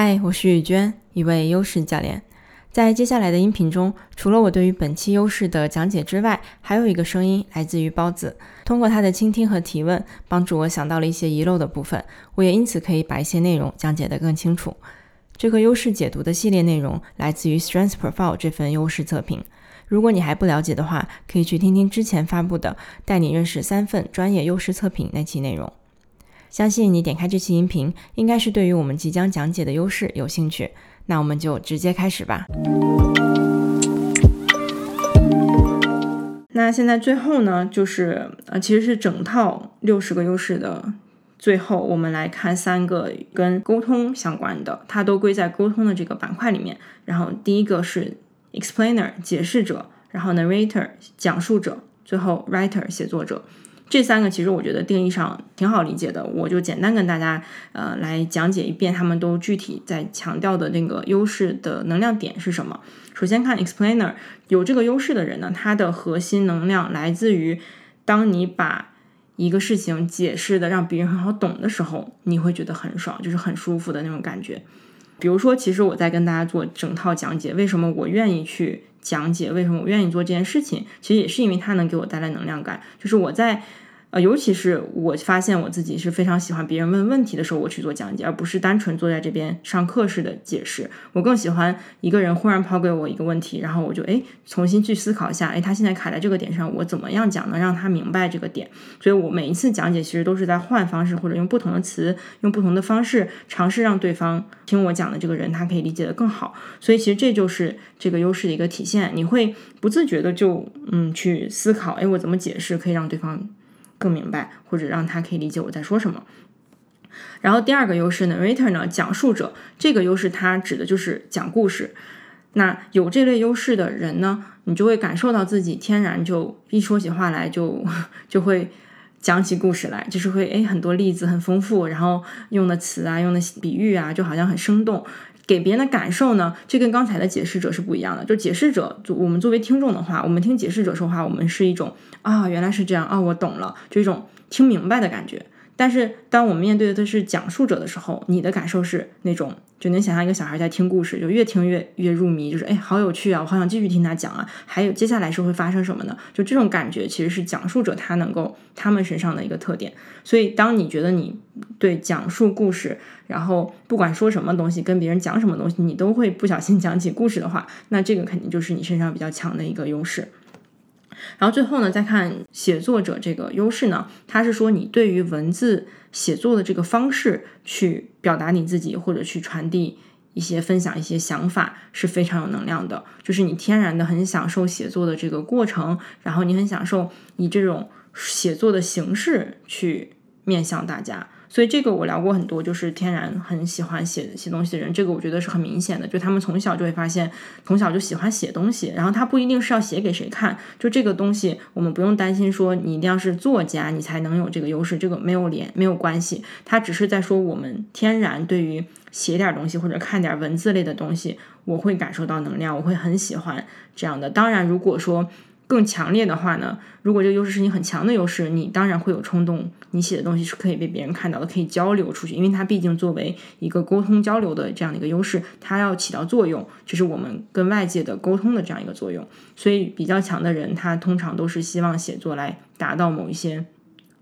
嗨，我是雨娟，一位优势教练。在接下来的音频中，除了我对于本期优势的讲解之外，还有一个声音来自于包子。通过他的倾听和提问，帮助我想到了一些遗漏的部分，我也因此可以把一些内容讲解得更清楚。这个优势解读的系列内容来自于 Strength Profile 这份优势测评。如果你还不了解的话，可以去听听之前发布的《带你认识三份专业优势测评》那期内容。相信你点开这期音频，应该是对于我们即将讲解的优势有兴趣。那我们就直接开始吧。那现在最后呢，就是呃，其实是整套六十个优势的最后，我们来看三个跟沟通相关的，它都归在沟通的这个板块里面。然后第一个是 explainer 解释者，然后 narrator 讲述者，最后 writer 写作者。这三个其实我觉得定义上挺好理解的，我就简单跟大家呃来讲解一遍，他们都具体在强调的那个优势的能量点是什么。首先看 explainer，有这个优势的人呢，他的核心能量来自于，当你把一个事情解释的让别人很好懂的时候，你会觉得很爽，就是很舒服的那种感觉。比如说，其实我在跟大家做整套讲解，为什么我愿意去讲解，为什么我愿意做这件事情，其实也是因为它能给我带来能量感，就是我在。呃，尤其是我发现我自己是非常喜欢别人问问题的时候，我去做讲解，而不是单纯坐在这边上课式的解释。我更喜欢一个人忽然抛给我一个问题，然后我就哎重新去思考一下，哎，他现在卡在这个点上，我怎么样讲能让他明白这个点？所以我每一次讲解其实都是在换方式，或者用不同的词，用不同的方式尝试让对方听我讲的这个人他可以理解的更好。所以其实这就是这个优势的一个体现，你会不自觉的就嗯去思考，哎，我怎么解释可以让对方。更明白，或者让他可以理解我在说什么。然后第二个优势，narrator 呢，讲述者，这个优势它指的就是讲故事。那有这类优势的人呢，你就会感受到自己天然就一说起话来就 就会讲起故事来，就是会诶很多例子很丰富，然后用的词啊，用的比喻啊，就好像很生动。给别人的感受呢，这跟刚才的解释者是不一样的。就解释者，就我们作为听众的话，我们听解释者说话，我们是一种啊，原来是这样啊，我懂了，就一种听明白的感觉。但是，当我们面对的是讲述者的时候，你的感受是那种，就能想象一个小孩在听故事，就越听越越入迷，就是哎，好有趣啊，我好想继续听他讲啊。还有接下来是会发生什么呢？就这种感觉，其实是讲述者他能够他们身上的一个特点。所以，当你觉得你对讲述故事，然后不管说什么东西，跟别人讲什么东西，你都会不小心讲起故事的话，那这个肯定就是你身上比较强的一个优势。然后最后呢，再看写作者这个优势呢，他是说你对于文字写作的这个方式去表达你自己，或者去传递一些分享一些想法是非常有能量的。就是你天然的很享受写作的这个过程，然后你很享受以这种写作的形式去面向大家。所以这个我聊过很多，就是天然很喜欢写写东西的人，这个我觉得是很明显的，就他们从小就会发现，从小就喜欢写东西，然后他不一定是要写给谁看，就这个东西我们不用担心说你一定要是作家你才能有这个优势，这个没有连没有关系，他只是在说我们天然对于写点东西或者看点文字类的东西，我会感受到能量，我会很喜欢这样的。当然如果说。更强烈的话呢，如果这个优势是你很强的优势，你当然会有冲动，你写的东西是可以被别人看到的，可以交流出去，因为它毕竟作为一个沟通交流的这样的一个优势，它要起到作用，就是我们跟外界的沟通的这样一个作用。所以比较强的人，他通常都是希望写作来达到某一些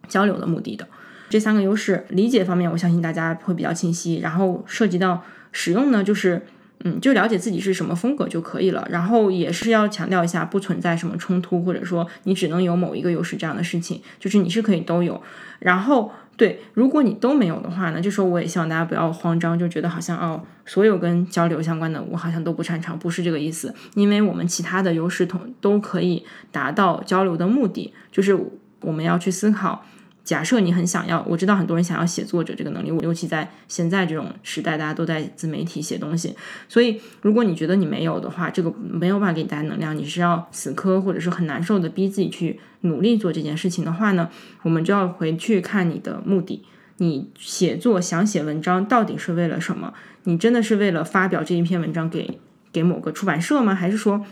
交流的目的的。这三个优势理解方面，我相信大家会比较清晰。然后涉及到使用呢，就是。嗯，就了解自己是什么风格就可以了。然后也是要强调一下，不存在什么冲突，或者说你只能有某一个优势这样的事情，就是你是可以都有。然后对，如果你都没有的话呢，就说我也希望大家不要慌张，就觉得好像哦，所有跟交流相关的我好像都不擅长，不是这个意思。因为我们其他的优势同都可以达到交流的目的，就是我们要去思考。假设你很想要，我知道很多人想要写作者这个能力，我尤其在现在这种时代，大家都在自媒体写东西。所以，如果你觉得你没有的话，这个没有办法给你带来能量，你是要死磕或者是很难受的逼自己去努力做这件事情的话呢，我们就要回去看你的目的。你写作想写文章到底是为了什么？你真的是为了发表这一篇文章给给某个出版社吗？还是说？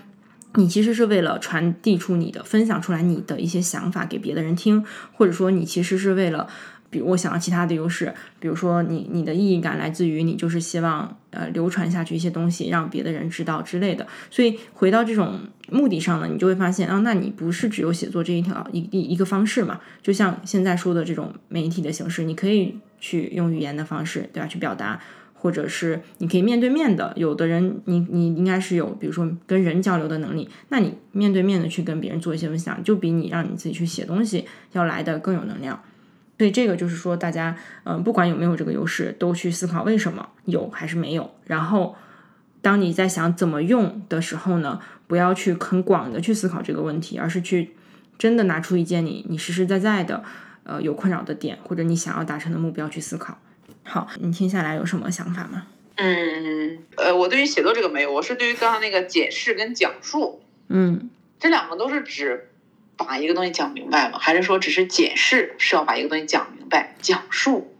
你其实是为了传递出你的、分享出来你的一些想法给别的人听，或者说你其实是为了比如我想到其他的优势，比如说你你的意义感来自于你就是希望呃流传下去一些东西，让别的人知道之类的。所以回到这种目的上呢，你就会发现啊，那你不是只有写作这一条一一一个方式嘛？就像现在说的这种媒体的形式，你可以去用语言的方式，对吧？去表达，或者是你可以面对面的。有的人你你应该是有，比如说跟人交流的能力，那你面对面的去跟别人做一些分享，就比你让你自己去写东西要来的更有能量。所以这个就是说，大家嗯，不管有没有这个优势，都去思考为什么有还是没有。然后，当你在想怎么用的时候呢，不要去很广的去思考这个问题，而是去真的拿出一件你你实实在在的呃有困扰的点，或者你想要达成的目标去思考。好，你听下来有什么想法吗？嗯，呃，我对于写作这个没有，我是对于刚刚那个解释跟讲述，嗯，这两个都是指。把一个东西讲明白吗？还是说只是解释是要把一个东西讲明白？讲述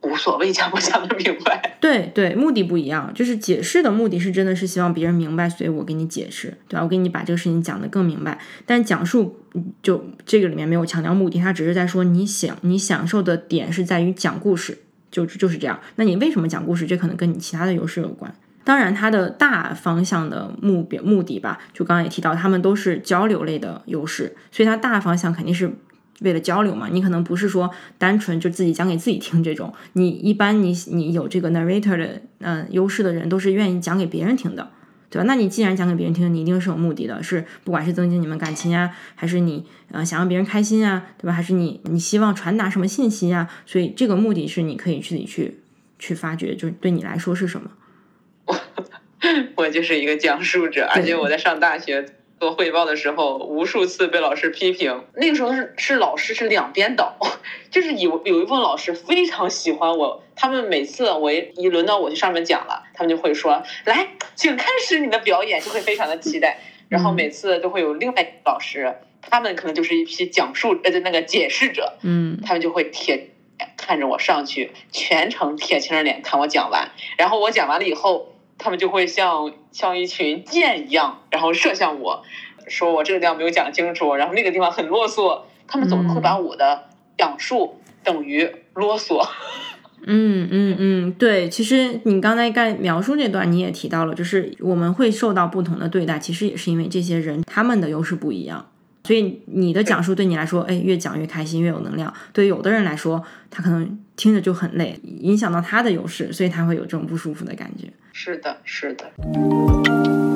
无所谓讲不讲得明白。对对，目的不一样。就是解释的目的是真的是希望别人明白，所以我给你解释，对吧？我给你把这个事情讲得更明白。但讲述就这个里面没有强调目的，他只是在说你想你享受的点是在于讲故事，就就是这样。那你为什么讲故事？这可能跟你其他的优势有关。当然，它的大方向的目标目的吧，就刚刚也提到，他们都是交流类的优势，所以它大方向肯定是为了交流嘛。你可能不是说单纯就自己讲给自己听这种，你一般你你有这个 narrator 的嗯优势的人，都是愿意讲给别人听的，对吧？那你既然讲给别人听，你一定是有目的的，是不管是增进你们感情啊，还是你呃想让别人开心啊，对吧？还是你你希望传达什么信息啊？所以这个目的是你可以自己去去发掘，就是对你来说是什么。我就是一个讲述者，而且我在上大学做汇报的时候，无数次被老师批评。那个时候是是老师是两边倒，就是有有一部分老师非常喜欢我，他们每次我一轮到我去上面讲了，他们就会说：“来，请开始你的表演。”就会非常的期待。然后每次都会有另外老师，他们可能就是一批讲述呃那个解释者，嗯，他们就会铁看着我上去，全程铁青着脸看我讲完。然后我讲完了以后。他们就会像像一群箭一样，然后射向我，说我这个地方没有讲清楚，然后那个地方很啰嗦。他们总会把我的讲述等于啰嗦。嗯嗯嗯，对，其实你刚才在描述这段，你也提到了，就是我们会受到不同的对待，其实也是因为这些人他们的优势不一样。所以你的讲述对你来说，哎，越讲越开心，越有能量。对有的人来说，他可能听着就很累，影响到他的优势，所以他会有这种不舒服的感觉。是的，是的。